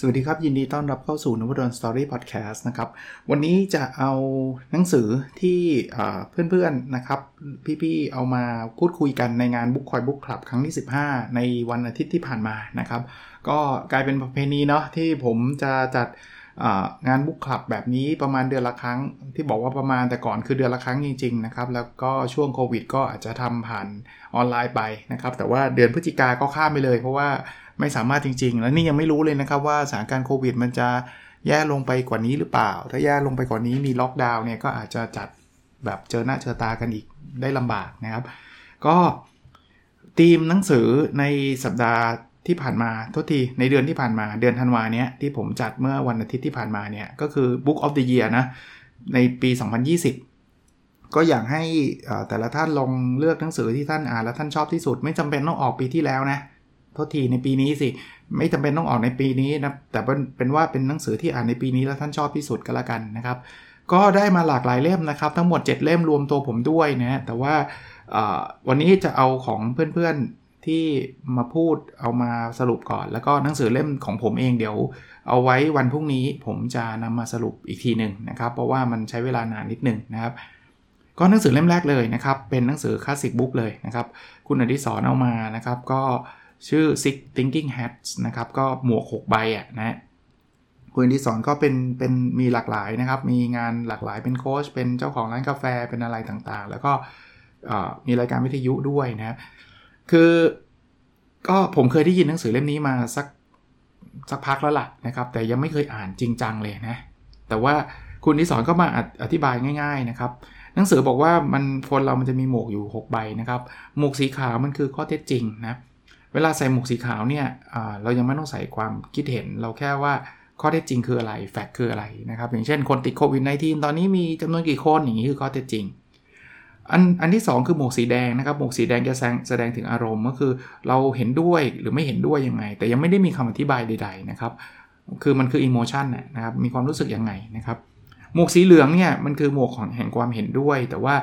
สวัสดีครับ ยินดีต้อนรับเข้าสู่นวดนสตอรี่พอดแคสต์นะครับ วันนี้จะเอาหนังสือที่เพื่อนๆนะครับ พี่ๆเอามาพูดคุยกันในงานบุ๊กคอยบุ๊กคลับครั้งที่ 15 ในวันอาทิตย์ที่ผ่านมานะครับ ก็กลายเป็นประเพณีเนาะที่ผมจะจัดงานบุ๊กคลับแบบนี้ประมาณเดือนละครั้ง ที่บอกว่าประมาณแต่ก่อนคือเดือนละครั้งจริงๆนะครับแล้วก็ช่วงโควิด ก็อาจจะทำผ่านออนไลน์ไปนะครับแต่ว่าเดือนพฤศจิกาก็ข้ามไปเลย เพราะว่า ไม่สามารถจริง ๆ แล้วนี่ยังไม่รู้เลยนะครับว่าสถานการณ์โควิด มันจะแย่ลงไปกว่านี้หรือเปล่า ถ้าแย่ลงไปกว่านี้มีล็อกดาวน์เนี่ยก็อาจจะจัดแบบเจอหน้าเจอตากันอีกได้ลำบากนะครับ ก็ทีมหนังสือในสัปดาห์ที่ผ่านมาทุกทีในเดือนที่ผ่านมาเดือนธันวาเนี้ยที่ผมจัดเมื่อวันอาทิตย์ที่ผ่านมาเนี่ยก็คือ Book of the Year นะในปี 2020 ก็อยากให้แต่ละท่านลองเลือกหนังสือที่ท่านอ่านแล้วท่านชอบที่สุด ไม่จำเป็นต้องออกปีที่แล้วนะ ทุกทีในปีนี้สิ ไม่จำเป็นต้องออกในปีนี้นะแต่เป็นว่าเป็นหนังสือที่อ่านในปีนี้แล้วท่านชอบที่สุดก็แล้วกันนะครับ ก็ได้มาหลากหลายเล่มนะครับ ทั้งหมด 7 เล่มรวมตัวผมด้วยนะแต่ว่าวันนี้จะเอาของเพื่อนๆที่มาพูดเอามาสรุปก่อน แล้วก็หนังสือเล่มของผมเองเดี๋ยว เอาไว้วันพรุ่งนี้ผมจะนำมาสรุปอีกทีหนึ่งนะครับ เพราะว่ามันใช้เวลานานนิดนึงนะครับก็หนังสือเล่มแรกเลยนะครับ เป็นหนังสือคลาสสิกบุ๊กเลยนะครับ คุณอดิศรเอามานะครับ ก็ ชื่อ Six Thinking Hats นะครับ ก็หมวก 6 ใบอะนะคุณอดิศรก็เป็นเป็นมีหลากหลายนะครับ มีงานหลากหลายเป็นโค้ชเป็นเจ้าของร้านกาแฟเป็นอะไรต่างๆ แล้วก็มีรายการวิทยุด้วยนะครับคือก็ผมเคยได้ยินหนังสือเล่มนี้มาสักสักพักแล้วล่ะนะครับ แต่ยังไม่เคยอ่านจริงจังเลยนะ แต่ว่าคุณนิสอนก็มาอธิบายง่าย ๆนะครับ หนังสือบอกว่ามันคนเรามันจะมีหมวกอยู่ 6 ใบนะครับ หมวกสีขาวมันคือข้อเท็จจริงนะ เวลาใส่หมวกสีขาวเนี่ยเรายังไม่ต้องใส่ความคิดเห็น เราแค่ว่าข้อเท็จจริงคืออะไร แฟกต์คืออะไรนะครับอย่างเช่นคนติดโควิด -19 ตอนนี้มีจำนวนกี่คนอย่างนี้คือข้อเท็จจริงอันอันที่ 2 คือหมวกสีแดงนะครับหมวกสีแดงจะแสดงแสดงถึงอารมณ์ก็คือเราเห็นด้วยหรือไม่เห็นด้วยยังไง แต่ยังไม่ได้มีคำอธิบายใด ๆนะครับ คือมันคืออิโมชันนะครับมีความรู้สึกยังไงนะครับ หมวกสีเหลืองเนี่ยมันคือหมวกของแห่งความเห็นด้วย แต่ว่า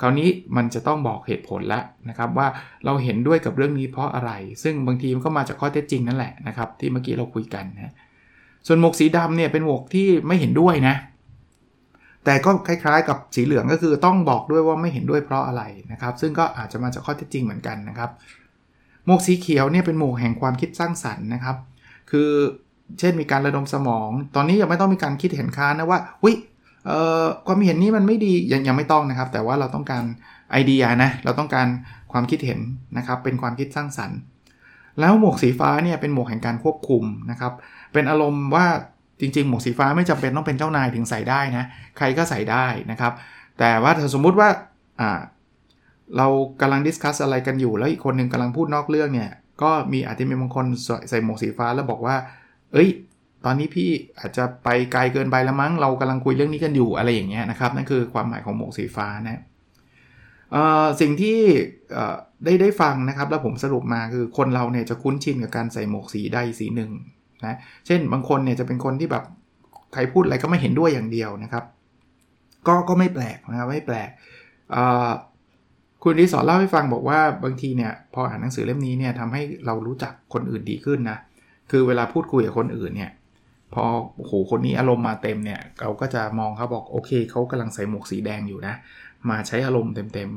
คราวนี้มันจะต้องบอกเหตุผลแล้วนะครับว่าเราเห็นด้วยกับเรื่องนี้เพราะอะไร ซึ่งบางทีมันก็มาจากข้อเท็จจริงนั่นแหละนะครับที่เมื่อกี้เราคุยกันนะส่วนหมวกสีดำเนี่ยเป็นหมวกที่ไม่เห็นด้วยนะ แต่ก็คล้ายๆ กับสีเหลืองก็คือต้องบอกด้วยว่าไม่เห็นด้วยเพราะอะไรนะครับ ซึ่งก็อาจจะมาจากข้อเท็จจริงเหมือนกันนะครับหมวกสีเขียวเนี่ยเป็นหมวกแห่งความคิดสร้างสรรค์นะครับ คือเช่นมีการระดมสมอง ตอนนี้ยังไม่ต้องมีการคิดเห็นค้านนะว่าวิ ความเห็นนี้มันไม่ดียังยังไม่ต้องนะครับ แต่ว่าเราต้องการไอเดียนะเราต้องการความคิดเห็นนะครับ เป็นความคิดสร้างสรรค์ แล้วหมวกสีฟ้าเนี่ยเป็นหมวกแห่งการควบคุมนะครับ เป็นอารมณ์ว่าจริงๆ หมวกสีฟ้าไม่จำเป็นต้องเป็นเจ้านายถึงใส่ได้นะใครก็ใส่ได้นะครับ แต่ว่าถ้าสมมุติว่าเรากำลังดิสคัสอะไรกันอยู่ แล้วอีกคนหนึ่งกำลังพูดนอกเรื่องเนี่ยก็มีอาจจะมีบางคนใส่หมวกสีฟ้าแล้วบอกว่า เอ้ย ตอนนี้พี่อาจจะไปไกลเกินไปแล้วมั้ง เรากำลังคุยเรื่องนี้กันอยู่อะไรอย่างเงี้ยนะครับ นั่นคือความหมายของหมวกสีฟ้านะสิ่งที่ได้ได้ฟังนะครับ แล้วผมสรุปมาคือคนเราเนี่ยจะคุ้นชินกับการใส่หมวกสีใดสีหนึ่งนะเช่นบางคนเนี่ยจะเป็นคนที่แบบใครพูดอะไรก็ไม่เห็นด้วยอย่างเดียวนะครับ ก็ก็ไม่แปลกนะครับไม่แปลกคุณดีสอนเล่าให้ฟังบอกว่าบางทีเนี่ยพออ่านหนังสือเล่มนี้เนี่ยทำให้เรารู้จักคนอื่นดีขึ้นนะคือเวลาพูดคุยกับคนอื่นเนี่ย พอโอ้โหคนนี้อารมณ์มาเต็มเนี่ยเราก็จะมองเขาบอกโอเคเขากำลังใส่หมวกสีแดงอยู่นะ มาใช้อารมณ์เต็ม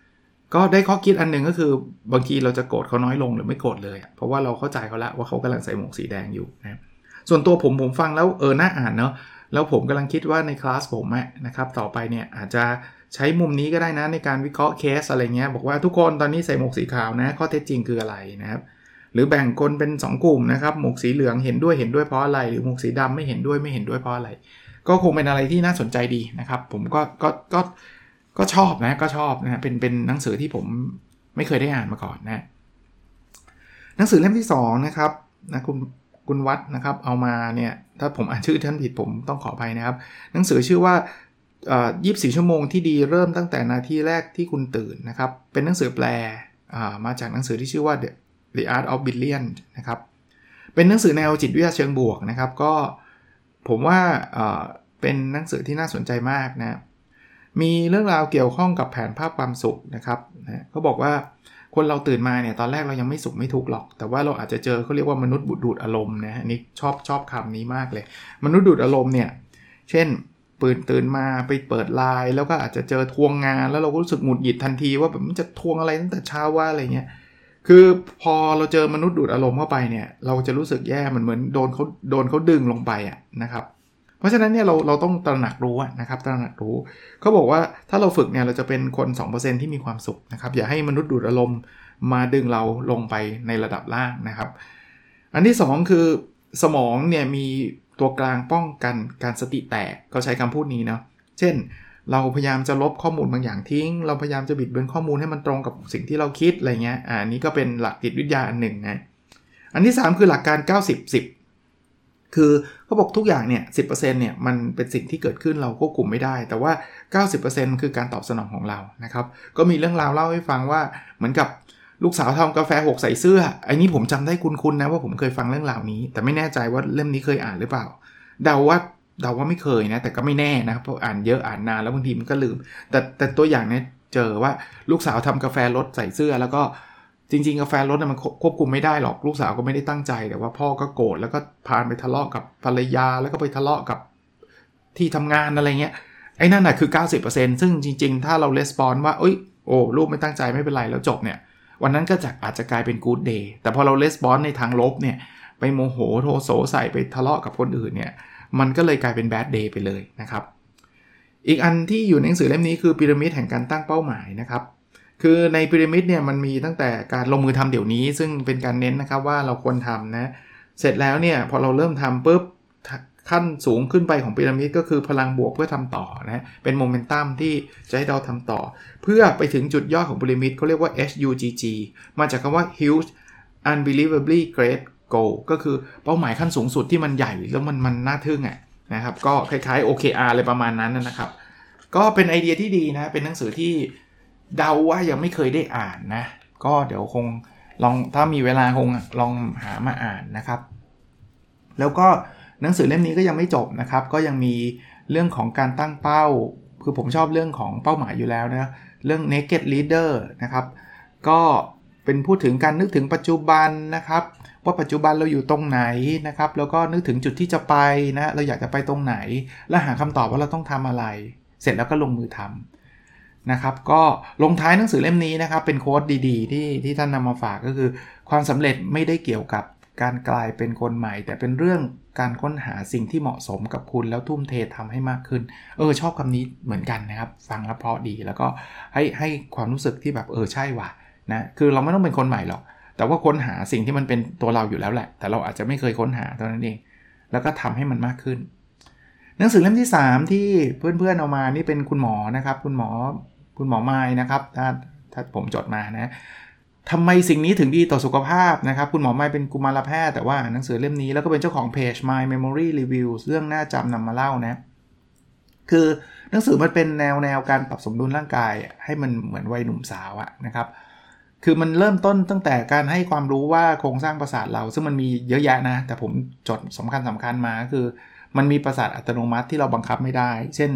ๆ ก็ได้ข้อคิดอันหนึ่งก็คือบางทีเราจะโกรธเขาน้อยลงหรือไม่โกรธเลย เพราะว่าเราเข้าใจเขาล้วว่าเขากำลังใส่หมวกสีแดงอยู่นะส่วนตัวผมผมฟังแล้วเออน่าอ่านเนาะแล้วผมกำลังคิดว่าในคลาสผมนะครับต่อไปเนี่ยอาจจะใช้มุมนี้ก็ได้นะในการวิเคราะห์เคสอะไรเงี้ยบอกว่าทุกคนตอนนี้ใส่หมวกสีขาวนะข้อเท็จจริงคืออะไรนะครับ หรือแบ่งคนเป็น 2 กลุ่มนะครับ หมวกสีเหลืองเห็นด้วยเห็นด้วยเพราะอะไร หรือหมวกสีดำไม่เห็นด้วยไม่เห็นด้วยเพราะอะไร ก็คงเป็นอะไรที่น่าสนใจดีนะครับ ผมก็ก็ก็ก็ชอบนะก็ชอบนะเป็นเป็นหนังสือที่ผมไม่เคยได้อ่านมาก่อนนะ หนังสือเล่มที่2นะครับนะคุณคุณวัดนะครับ เอามาเนี่ยถ้าผมอ่านชื่อท่านผิดผมต้องขออภัยนะครับ หนังสือชื่อว่ายี่สิบชั่วโมงที่ดีเริ่มตั้งแต่นาทีแรกที่คุณตื่นนะครับ เป็นหนังสือแปลมาจากหนังสือที่ชื่อว่า The, The Art of Billion นะครับ เป็นหนังสือแนวจิตวิทยาเชิงบวกนะครับ ก็ผมว่าเป็นหนังสือที่น่าสนใจมากนะ มีเรื่องราวเกี่ยวข้องกับแผนภาพความสุขนะครับนะเขาบอกว่าคนเราตื่นมาเนี่ยตอนแรกเรายังไม่สุขไม่ทุกข์หรอก แต่ว่าเราอาจจะเจอเขาเรียกว่ามนุษย์บุดดูดอารมณ์นะนี่ชอบชอบคำนี้มากเลย มนุษย์ดูดอารมณ์เนี่ย เช่นปืนตื่นมาไปเปิดไลน์แล้วก็อาจจะเจอทวงงาน แล้วเราก็รู้สึกหงุดหงิดทันทีว่าแบบมันจะทวงอะไรตั้งแต่เช้าว่าอะไรเงี้ย คือพอเราเจอมนุษย์ดูดอารมณ์เข้าไปเนี่ย เราจะรู้สึกแย่มันเหมือนโดนเขาโดนเขาดึงลงไปอะนะครับ เพราะฉะนั้นเนี่ยเราเราต้องตระหนักรู้นะครับตระหนักรู้เขาบอกว่าถ้าเราฝึกเนี่ยเราจะเป็นคน 2%ที่มีความสุขนะครับอย่าให้มนุษย์ดูดอารมณ์มาดึงเราลงไปในระดับล่างนะครับ อันที่ 2 คือสมองเนี่ยมีตัวกลางป้องกันการสติแตกก็ใช้คำพูดนี้เนาะเช่น เราพยายามจะลบข้อมูลบางอย่างทิ้ง เราพยายามจะบิดเบือนข้อมูลให้มันตรงกับสิ่งที่เราคิดอะไรเงี้ยอ่านี้ก็เป็นหลักจิตวิทยาอันหนึ่งนะอันที่ 3 คือหลักการ 90 10 คือเขาบอกทุกอย่างเนี่ยสิเนี่ยมันเป็นสิ่งที่เกิดขึ้นเราควบคุมไม่ได้ แต่ว่า 90%คือการตอบสนองของเรานะครับก็มีเรื่องราวเล่าให้ฟังว่าเหมือนกับลูกสาวทำกาแฟหกใส่เสื้อไอ้นี้ผมจำได้คุ้นๆนะว่าผมเคยฟังเรื่องราวนี้ แต่ไม่แน่ใจว่าเล่มนี้เคยอ่านหรือเปล่า เดาว่า เดาว่าไม่เคยนะ แต่ก็ไม่แน่นะเพราะอ่านเยอะอ่านนานแล้วบางทีมันก็ลืม แต่แต่ตัวอย่างเนี้ยเจอว่าลูกสาวทำกาแฟรสใส่เสื้อแล้วก็จริงๆ กาแฟรถมันควบคุมไม่ได้หรอกลูกสาวก็ไม่ได้ตั้งใจ แต่ว่าพ่อก็โกรธแล้วก็พานไปทะเลาะกับภรรยาแล้วก็ไปทะเลาะกับที่ทำงานอะไรเงี้ยไอ้นั่นแหะคือ 90%ซึ่งจริงๆ ถ้าเราレスปอนว่าเอ้ยโอ้ลูกไม่ตั้งใจไม่เป็นไรแล้วจบเนี่ย วันนั้นก็จะอาจจะกลายเป็นกู๊ดเดย์แต่พอเราレスปอนในทางลบเนี่ยไปโมโหโทโสใส่ไปทะเลาะกับคนอื่นเนี่ย มันก็เลยกลายเป็นแบดเดย์ไปเลยนะครับ อีกอันที่อยู่ในหนังสือเล่มนี้คือพีระมิดแห่งการตั้งเป้าหมายนะครับคือในพีระมิดเนี่ยมันมีตั้งแต่การลงมือทำเดี๋ยวนี้ ซึ่งเป็นการเน้นนะครับว่าเราควรทำนะเสร็จแล้วเนี่ยพอเราเริ่มทำปุ๊บขั้นสูงขึ้นไปของพีระมิดก็คือพลังบวกเพื่อทำต่อนะเป็นโมเมนตัมที่จะให้เราทำต่อ เพื่อไปถึงจุดยอดของพีระมิดเขาเรียกว่า HUGG มาจากคำว่า huge unbelievably great goal ก็คือเป้าหมายขั้นสูงสุดที่มันใหญ่แล้วมันมันน่าทึ่งอะนะครับก็คล้ายๆ OKR อะไรประมาณนั้นนะครับ ก็เป็นไอเดียที่ดีนะ เป็นหนังสือที่เดาว่ายังไม่เคยได้อ่านนะ ก็เดี๋ยวคงลองถ้ามีเวลาคงลองหามาอ่านนะครับ แล้วก็หนังสือเล่มนี้ก็ยังไม่จบนะครับ ก็ยังมีเรื่องของการตั้งเป้า คือผมชอบเรื่องของเป้าหมายอยู่แล้วนะ เรื่อง naked leader นะครับ ก็ เป็นพูดถึงการนึกถึงปัจจุบันนะครับ ว่าปัจจุบันเราอยู่ตรงไหนนะครับ แล้วก็นึกถึงจุดที่จะไปนะเราอยากจะไปตรงไหน และหาคำตอบว่าเราต้องทำอะไร เสร็จแล้วก็ลงมือทำนะครับ ก็ลงท้ายหนังสือเล่มนี้นะครับ เป็นโค้ดดีๆ ที่ที่ท่านนำมาฝากก็คือ ความสำเร็จไม่ได้เกี่ยวกับการกลายเป็นคนใหม่ แต่เป็นเรื่องการค้นหาสิ่งที่เหมาะสมกับคุณแล้วทุ่มเททำให้มากขึ้น เออชอบคำนี้เหมือนกันนะครับ ฟังแล้วเพราะดีแล้วก็ให้ให้ความรู้สึกที่แบบเออใช่ว่ะ นะคือเราไม่ต้องเป็นคนใหม่หรอก แต่ว่าค้นหาสิ่งที่มันเป็นตัวเราอยู่แล้วแหละ แต่เราอาจจะไม่เคยค้นหาเท่านั้นเอง แล้วก็ทำให้มันมากขึ้น หนังสือเล่มที่ 3 ที่เพื่อนๆเอามานี่เป็นคุณหมอนะครับ คุณหมอคุณหมอไม้นะครับถ้าถ้าผมจดมานะทำไมสิ่งนี้ถึงดีต่อสุขภาพนะครับ คุณหมอไม้เป็นกุมารแพทย์แต่ว่าหนังสือเล่มนี้แล้วก็เป็นเจ้าของเพจ My Memory Reviews เรื่องน่าจำนำมาเล่านะคือหนังสือมันเป็นแนวแนวการปรับสมดุลร่างกาย ให้มันเหมือนวัยหนุ่มสาวอะนะครับ คือมันเริ่มต้นตั้งแต่การให้ความรู้ว่าโครงสร้างประสาทเรา ซึ่งมันมีเยอะแยะนะ แต่ผมจดสำคัญสำคัญมาคือ มันมีประสาทอัตโนมัติที่เราบังคับไม่ได้ เช่น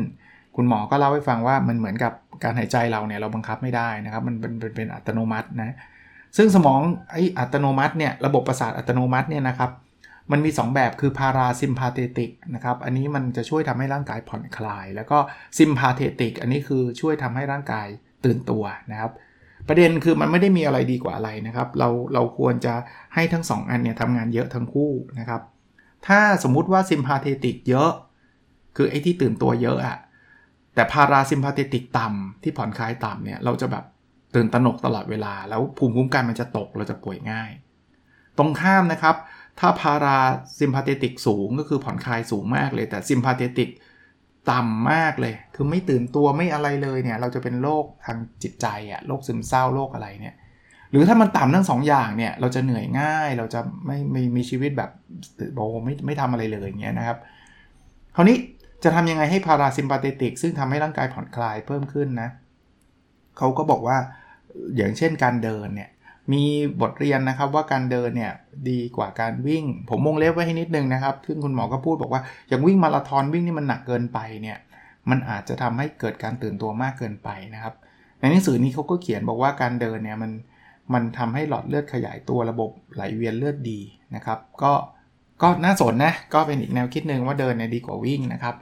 คุณหมอก็เล่าให้ฟังว่ามันเหมือนกับการหายใจเราเนี่ยเราบังคับไม่ได้นะครับ มันเป็นเป็นเป็นอัตโนมัตินะซึ่งสมองไออัตโนมัติเนี่ยระบบประสาทอัตโนมัติเนี่ยนะครับมันมี 2 แบบคือ parasympathetic นะครับอันนี้มันจะช่วยทำให้ร่างกายผ่อนคลาย แล้วก็ sympathetic อันนี้คือช่วยทำให้ร่างกายตื่นตัวนะครับ ประเด็นคือมันไม่ได้มีอะไรดีกว่าอะไรนะครับ เราเราควรจะให้ทั้ง 2 อันเนี่ยทำงานเยอะทั้งคู่นะครับ ถ้าสมมุติว่า sympathetic เยอะ คือไอ้ที่ตื่นตัวเยอะอะแต่ parasympathetic ต่ำที่ผ่อนคลายต่ำเนี่ยเราจะแบบตื่นตระหนกตลอดเวลา แล้วภูมิคุ้มกันมันจะตกเราจะป่วยง่าย ตรงข้ามนะครับ ถ้าพาราซิมพาติติกสูงก็คือผ่อนคลายสูงมากเลยแต่ซิมพาติติก ต่ำมากเลย คือไม่ตื่นตัวไม่อะไรเลยเนี่ย เราจะเป็นโรคทางจิตใจอะโรคซึมเศร้าโรคอะไรเนี่ย หรือถ้ามันต่ำทั้งสองอย่างเนี่ย เราจะเหนื่อยง่าย เราจะไม่ไม่มีชีวิตแบบโบไม่ไม่ทำอะไรเลยอย่างเงี้ยนะครับ คราวนี้จะทำยังไงให้พาราซิมปาเตติก ซึ่งทำให้ร่างกายผ่อนคลายเพิ่มขึ้นนะ เขาก็บอกว่าอย่างเช่นการเดินเนี่ย มีบทเรียนนะครับว่าการเดินเนี่ยดีกว่าการวิ่ง ผมมงเล็บไว้ให้นิดนึงนะครับ ซึ่งคุณหมอก็พูดบอกว่าอย่างวิ่งมาราธอนวิ่งนี่มันหนักเกินไปเนี่ยมันอาจจะทำให้เกิดการตื่นตัวมากเกินไปนะครับ ในหนังสือนี้เขาก็เขียนบอกว่าการเดินเนี่ยมันมันทำให้หลอดเลือดขยายตัวระบบไหลเวียนเลือดดีนะครับ ก็ก็น่าสนนะก็เป็นอีกแนวคิดหนึ่งว่าเดินเนี่ยดีกว่าวิ่งนะครับ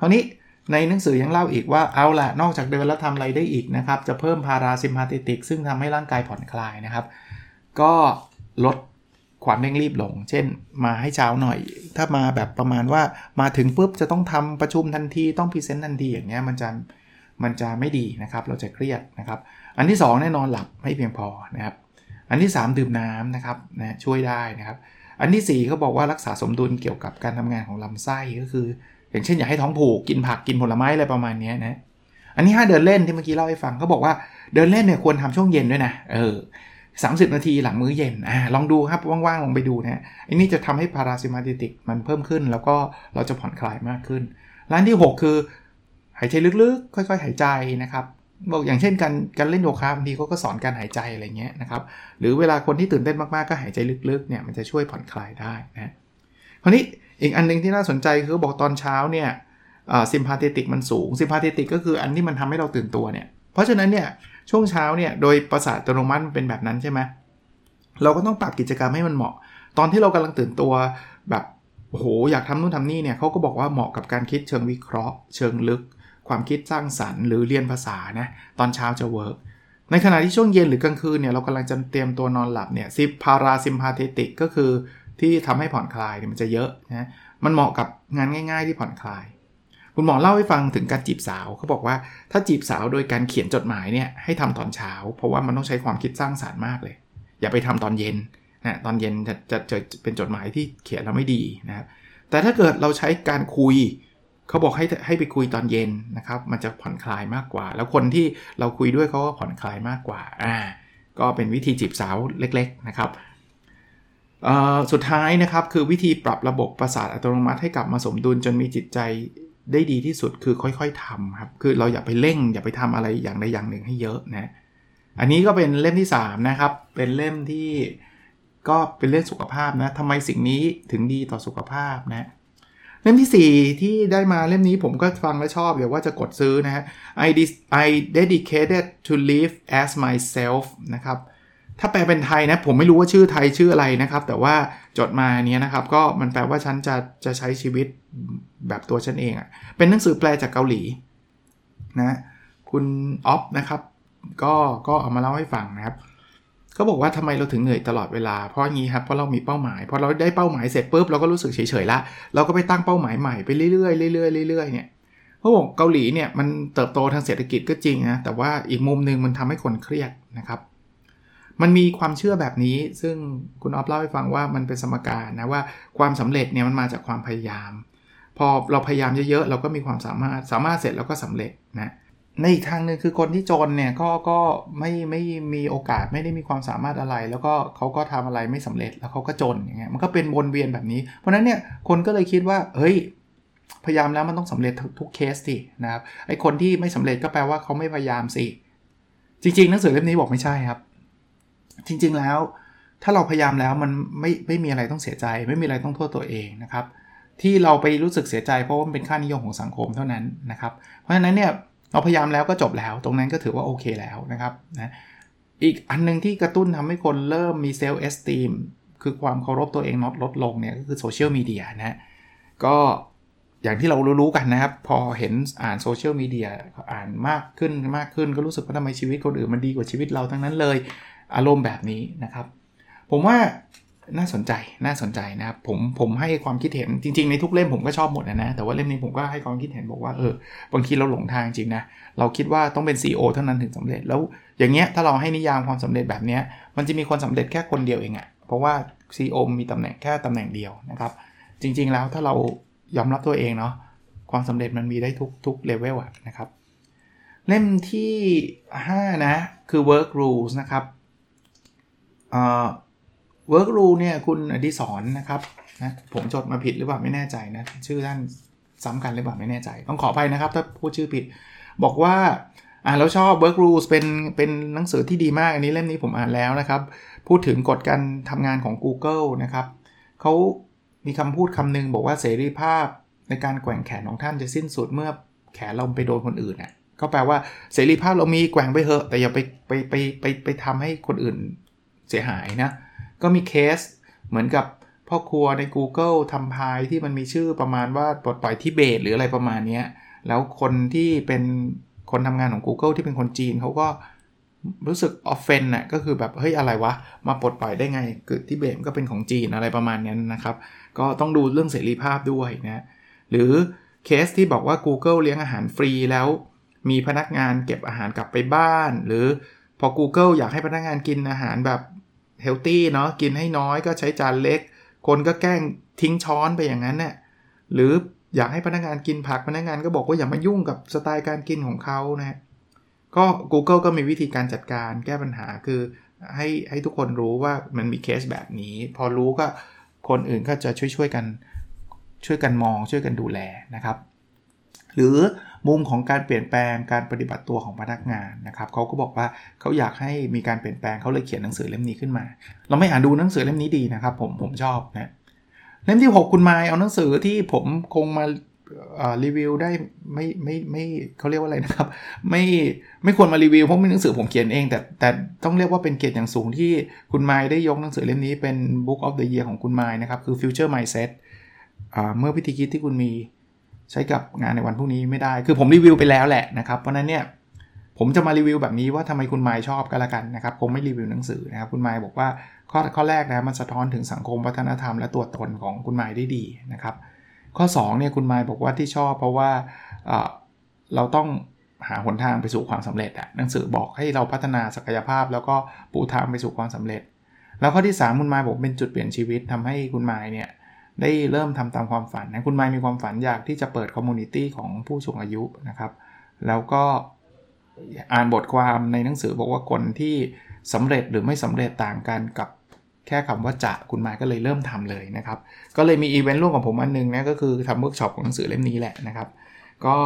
คราวนี้ ในหนังสือยังเล่าอีกว่าเอาละนอกจากเดินแล้วทำอะไรได้อีกนะครับ จะเพิ่มพาราซิมพาติติก ซึ่งทำให้ร่างกายผ่อนคลายนะครับ ก็ลดความเร่งรีบลง เช่น มาให้เช้าหน่อย ถ้ามาแบบประมาณว่ามาถึงปุ๊บจะต้องทำประชุมทันทีต้องพรีเซนต์ทันทีอย่างเงี้ยมันจะมันจะไม่ดีนะครับ เราจะเครียดนะครับ อันที่ 2 แน่นอนหลับให้เพียงพอนะครับ อันที่ 3 ดื่มน้ำนะครับนะช่วยได้นะครับ อันที่4เขาบอกว่ารักษาสมดุลเกี่ยวกับการทำงานของลำไส้ก็คือ อย่างเช่นอย่าให้ท้องผูกกินผักกินผลไม้อะไรประมาณนี้นะอันนี้ 5 เดินเล่นที่เมื่อกี้เล่าให้ฟังเขาบอกว่าเดินเล่นเนี่ยควรทำช่วงเย็นด้วยนะเออสานาทีหลังมื้อเย็นอ่าลองดูครับว่างๆลองไปดูนะอันนี้จะทำให้พาราซิมาติติกมันเพิ่มขึ้น แล้วก็เราจะผ่อนคลายมากขึ้นร้านที่ 6 คือ หายใจลึกๆ ค่อยๆ หายใจนะครับบอกอย่างเช่นการการเล่นโยคะบางทีเขาก็สอนการหายใจอะไรเงี้ยนะครับหรือเวลาคนที่ตื่นเต้นมากๆก็หายใจลึกๆเนี่ยมันจะช่วยผ่อนคลายได้นะ คราวนี้อีกอันนึงที่น่าสนใจคือบอกตอนเช้าเนี่ย sympathetic มันสูง sympathetic ก็คืออันที่มันทำให้เราตื่นตัวเนี่ย เพราะฉะนั้นเนี่ยช่วงเช้าเนี่ยโดยประสาทอัตโนมัติมันเป็นแบบนั้นใช่ไหมเราก็ต้องปรับกิจกรรมให้มันเหมาะ ตอนที่เรากำลังตื่นตัวแบบโอ้โหอยากทำนู่นทำนี่เนี่ยเขาก็บอกว่าเหมาะกับการคิดเชิงวิเคราะห์ เชิงลึก ความคิดสร้างสรรค์หรือเรียนภาษานะตอนเช้าจะ work ในขณะที่ช่วงเย็นหรือ กลางคืนเนี่ยเรากำลังจะเตรียมตัวนอนหลับเนี่ย sym parasympathetic ก็คือ ที่ทำให้ผ่อนคลายเนี่ยมันจะเยอะนะมันเหมาะกับงานง่าย ๆ ที่ผ่อนคลาย คุณหมอเล่าให้ฟังถึงการจีบสาวเขาบอกว่าถ้าจีบสาวโดยการเขียนจดหมายเนี่ยให้ทำตอนเช้า เพราะว่ามันต้องใช้ความคิดสร้างสารรค์มากเลย อย่าไปทำตอนเย็นนะตอนเย็นจะจะจะเป็นจดหมายที่เขียนแล้วไม่ดีนะครับแต่ถ้าเกิดเราใช้การคุยเขาบอกให้ให้ไปคุยตอนเย็นนะครับ มันจะผ่อนคลายมากกว่า แล้วคนที่เราคุยด้วยเขาก็ผ่อนคลายมากกว่าอ่าก็เป็นวิธีจีบสาวเล็ก ๆนะครับ สุดท้ายนะครับคือวิธีปรับระบบประสาทอัตโนมัติให้กลับมาสมดุลจนมีจิตใจได้ดีที่สุดคือค่อยๆทำครับคือเราอย่าไปเร่ง อย่าไปทำอะไรอย่างใดอย่างหนึ่งให้เยอะนะอันนี้ก็เป็นเล่มที่ 3 นะครับ เป็นเล่มที่ก็เป็นเรื่องสุขภาพนะทำไมสิ่งนี้ถึงดีต่อสุขภาพนะเล่มที่ 4 ที่ได้มาเล่มนี้ผมก็ฟังและชอบเดี๋ยวว่าจะกดซื้อนะฮะ I I dedicated to live as myself นะครับ ถ้าแปลเป็นไทยนะผมไม่รู้ว่าชื่อไทยชื่ออะไรนะครับ แต่ว่าจดมาเนี้ยนะครับ ก็มันแปลว่าฉันจะจะใช้ชีวิตแบบตัวฉันเองอะ่ะเป็นหนังสือแปลจากเกาหลีนะคุณออฟนะครับก็ก็เอามาเล่าให้ฟังนะครับเขาบอกว่าทำไมเราถึงเหนื่อยตลอดเวลาเพราะงี้ครับเพราะเรามีเป้าหมายพอเราได้เป้าหมายเสร็จปุ๊บเราก็รู้สึกเฉยๆละเราก็ไปตั้งเป้าหมายใหม่ไปเรื่อยๆเรื่อยๆเรื่อยๆเนี่ยเขาบอกเกาหลีเนี่ยมันเติบโตทางเศรษฐกิจก็จริงนะแต่ว่าอีกมุมหนึ่งมันทำให้คนเครียดนะครับ มันมีความเชื่อแบบนี้ ซึ่งคุณออฟเล่าให้ฟังว่ามันเป็นสมการนะว่าความสำเร็จเนี่ยมันมาจากความพยายาม พอเราพยายามเยอะๆเราก็มีความสามารถสามารถเสร็จแล้วก็สำเร็จนะในอีกทางหนึ่งคือคนที่จนเนี่ยก็ก็ไม่ไม่มีโอกาสไม่ได้มีความสามารถอะไร แล้วก็เขาก็ทำอะไรไม่สำเร็จแล้วเขาก็จนอย่างเงี้ยมันก็เป็นวนเวียนแบบนี้ เพราะนั้นเนี่ยคนก็เลยคิดว่าเฮ้ยพยายามแล้วมันต้องสำเร็จทุกเคสสินะครับไอคนที่ไม่สำเร็จก็แปลว่าเขาไม่พยายามสิจริงๆหนังสือเล่มนี้บอกไม่ใช่ครับ จริงๆแล้ว ถ้าเราพยายามแล้วมันไม่ไม่มีอะไรต้องเสียใจ ไม่มีอะไรต้องโทษตัวเองนะครับ ที่เราไปรู้สึกเสียใจเพราะว่ามันเป็นค่านิยมของสังคมเท่านั้นนะครับ เพราะฉะนั้นเนี่ยเราพยายามแล้วก็จบแล้ว ตรงนั้นก็ถือว่าโอเคแล้วนะครับนะอีกอันนึงที่กระตุ้นทำให้คนเริ่มมีเซลล์เอสตีมคือความเคารพตัวเองลดลดลงเนี่ยก็คือโซเชียลมีเดียนะก็อย่างที่เรารู้ๆกันนะครับ พอเห็นอ่านโซเชียลมีเดียอ่านมากขึ้นมากขึ้นก็รู้สึกว่าทำไมชีวิตคนอื่นมันดีกว่าชีวิตเราทั้งนั้นเลย อารมณ์แบบนี้นะครับ ผมว่าน่าสนใจน่าสนใจนะครับผมผมให้ความคิดเห็นจริง ๆ ในทุกเล่มผมก็ชอบหมดนะนะแต่ว่าเล่มนี้ผมก็ให้ความคิดเห็นบอกว่าเออบางทีเราหลงทางจริงนะเราคิดว่าต้องเป็น CEO เท่านั้นถึงสำเร็จแล้วอย่างเงี้ยถ้าเราให้นิยามความสำเร็จแบบเนี้ยมันจะมีคนสำเร็จแค่คนเดียวเองอะเพราะว่า CEO มีตำแหน่งแค่ตำแหน่งเดียวนะครับ จริง ๆ แล้วถ้าเรายอมรับตัวเองเนาะความสำเร็จมันมีได้ทุกทุกเลเวลอะนะครับ เล่มที่ 5 นะ คือ work rules นะครับ work rules เนี่ยคุณอดิศรนะครับนะผมจดมาผิดหรือเปล่าไม่แน่ใจนะ ชื่อท่านซ้ำกันหรือเปล่าไม่แน่ใจ ต้องขออภัยนะครับ ถ้าพูดชื่อผิด บอกว่าอ่านแล้วชอบ Work Rules เป็นเป็นหนังสือที่ดีมากอันนี้เล่มนี้ผมอ่านแล้วนะครับ พูดถึงกฎการทำงานของ Google นะครับเขามีคำพูดคำนึงบอกว่าเสรีภาพในการแกว่งแขนของท่านจะสิ้นสุดเมื่อแขนเราไปโดนคนอื่นน่ะก็แปลว่าเสรีภาพเรามีแกว่งไปเถอะ แต่อย่าไปไปไปไปไปทำให้คนอื่น เสียหายนะ ก็มีเคสเหมือนกับพ่อครัวใน Google ทำพายที่มันมีชื่อประมาณว่าปลดปล่อยทิเบตหรืออะไรประมาณนี้แล้วคนที่เป็นคนทำงานของ Google ที่เป็นคนจีนเขาก็รู้สึก offend น่ะก็คือแบบเฮ้ยอะไรวะ มาปลดปล่อยได้ไงเกิดทิเบตก็เป็นของจีนอะไรประมาณนี้นะครับ ก็ต้องดูเรื่องเสรีภาพด้วยนะหรือเคสที่บอกว่า Google เลี้ยงอาหารฟรีแล้ว มีพนักงานเก็บอาหารกลับไปบ้าน หรือพอ Google อยากให้พนักงานกินอาหารแบบ healthy เนาะกินให้น้อยก็ใช้จานเล็ก คนก็แกล้งทิ้งช้อนไปอย่างนั้นเนี่ยหรืออยากให้พนักงานกินผักพนักงานก็บอกว่าอย่ามายุ่งกับสไตล์การกินของเขานะก็ Google ก็มีวิธีการจัดการแก้ปัญหาคือให้ให้ทุกคนรู้ว่ามันมีเคสแบบนี้ พอรู้ก็คนอื่นก็จะช่วยช่วยกันช่วยกันมองช่วยกันดูแลนะครับ หรือมุมของการเปลี่ยนแปลงการปฏิบัติตัวของพนักงานนะครับเขาก็บอกว่าเขาอยากให้มีการเปลี่ยนแปลงเขาเลยเขียนหนังสือเล่มนี้ขึ้นมา เราไม่อ่านดูหนังสือเล่มนี้ดีนะครับ ผมผมชอบนะเล่มที่ 6 คุณไมเอาหนังสือที่ผมคงมารีวิวได้ไม่ไม่ไม่เขาเรียกว่าอะไรนะครับ ไม่ไม่ควรมารีวิวเพราะเป็นหนังสือผมเขียนเอง แต่แต่ต้องเรียกว่าเป็นเกียรติอย่างสูงที่คุณไมได้ยกหนังสือเล่มนี้เป็น Book of the Year ของคุณไมนะครับคือ Future Mindset เมื่อวิธีคิดที่คุณมี ใช้กับงานในวันพรุ่งนี้ไม่ได้ คือผมรีวิวไปแล้วแหละนะครับ เพราะนั้นเนี่ยผมจะมารีวิวแบบนี้ว่าทำไมคุณมายชอบกันละกันนะครับคงไม่รีวิวหนังสือนะครับคุณมายบอกว่าข้อข้อแรกนะมันสะท้อนถึงสังคมวัฒนธรรมและตัวตนของคุณมายได้ดีนะครับ ข้อ2เนี่ยคุณมายบอกว่าที่ชอบเพราะว่าเราต้องหาหนทางไปสู่ความสำเร็จอะหนังสือบอกให้เราพัฒนาศักยภาพ แล้วก็ปูทางไปสู่ความสำเร็จ แล้วข้อที่ 3 คุณมายบอกเป็นจุดเปลี่ยนชีวิตทำให้คุณมายเนี่ย ได้เริ่มทำตามความฝันนะคุณมายมีความฝันอยากที่จะเปิด community ของผู้สูงอายุนะครับ แล้วก็อ่านบทความในหนังสือบอกว่าคนที่สำเร็จหรือไม่สำเร็จต่างกันกับแค่คำว่าจะคุณมายก็เลยเริ่มทำเลยนะครับ ก็เลยมีอีเวนต์ร่วมกับผมอันนึงนะก็คือทำเวิร์กช็อปของหนังสือเล่มนี้แหละนะครับ ก็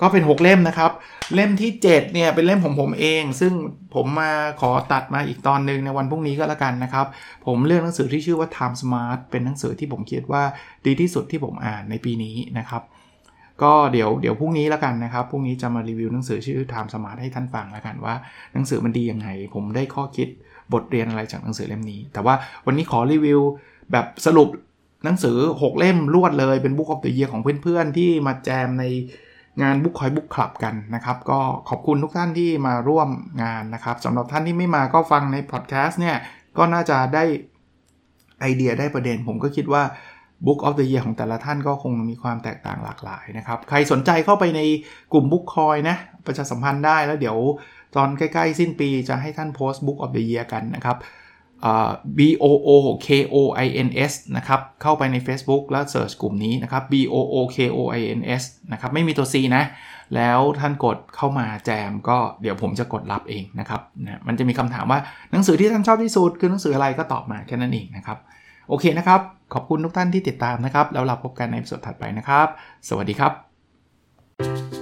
ก็เป็น 6 เล่มนะครับ เล่มที่ 7 เนี่ย เป็นเล่มของผมเอง ซึ่งผมมาขอตัดมาอีกตอนหนึ่งในวันพรุ่งนี้ก็แล้วกันนะครับ ผมเลือกหนังสือที่ชื่อว่า Time Smart เป็นหนังสือที่ผมคิดว่าดีที่สุดที่ผมอ่านในปีนี้นะครับ ก็เดี๋ยวเดี๋ยวพรุ่งนี้แล้วกันนะครับพรุ่งนี้จะมารีวิวหนังสือชื่อ Time Smart ให้ท่านฟังแล้วกันว่า หนังสือมันดียังไง ผมได้ข้อคิดบทเรียนอะไรจากหนังสือเล่มนี้ แต่ว่าวันนี้ขอรีวิวแบบสรุปหนังสือ 6 เล่มรวดเลยเป็น book of the year ของเพื่อนๆที่มาแจมใน งานบุ๊กคอย book club กันนะครับ ก็ขอบคุณทุกท่านที่มาร่วมงานนะครับสำหรับท่านที่ไม่มาก็ฟังในพอดแคสต์เนี่ย ก็น่าจะได้ไอเดียได้ประเด็น ผมก็คิดว่า Book of the Year ของแต่ละท่านก็คงมีความแตกต่างหลากหลายนะครับ ใครสนใจเข้าไปในกลุ่ม Book คอยนะ ประชาสัมพันธ์ได้แล้วเดี๋ยวตอนใกล้ ๆ สิ้นปีจะให้ท่านโพสต์ Book of the Year กันนะครับ B O O K O I N S นะครับ เข้าไปใน Facebook แล้วเสิร์ชกลุ่มนี้นะครับ B O O K O I N S นะครับ ไม่มีตัว C นะ แล้วท่านกดเข้ามาแจมก็เดี๋ยวผมจะกดรับเองนะครับนะมันจะมีคำถามว่าหนังสือที่ท่านชอบที่สุดคือหนังสืออะไรก็ตอบมาแค่นั้นเองนะครับ โอเคนะครับ ขอบคุณทุกท่านที่ติดตามนะครับ แล้วเราพบกันในสดถัดไปนะครับ สวัสดีครับ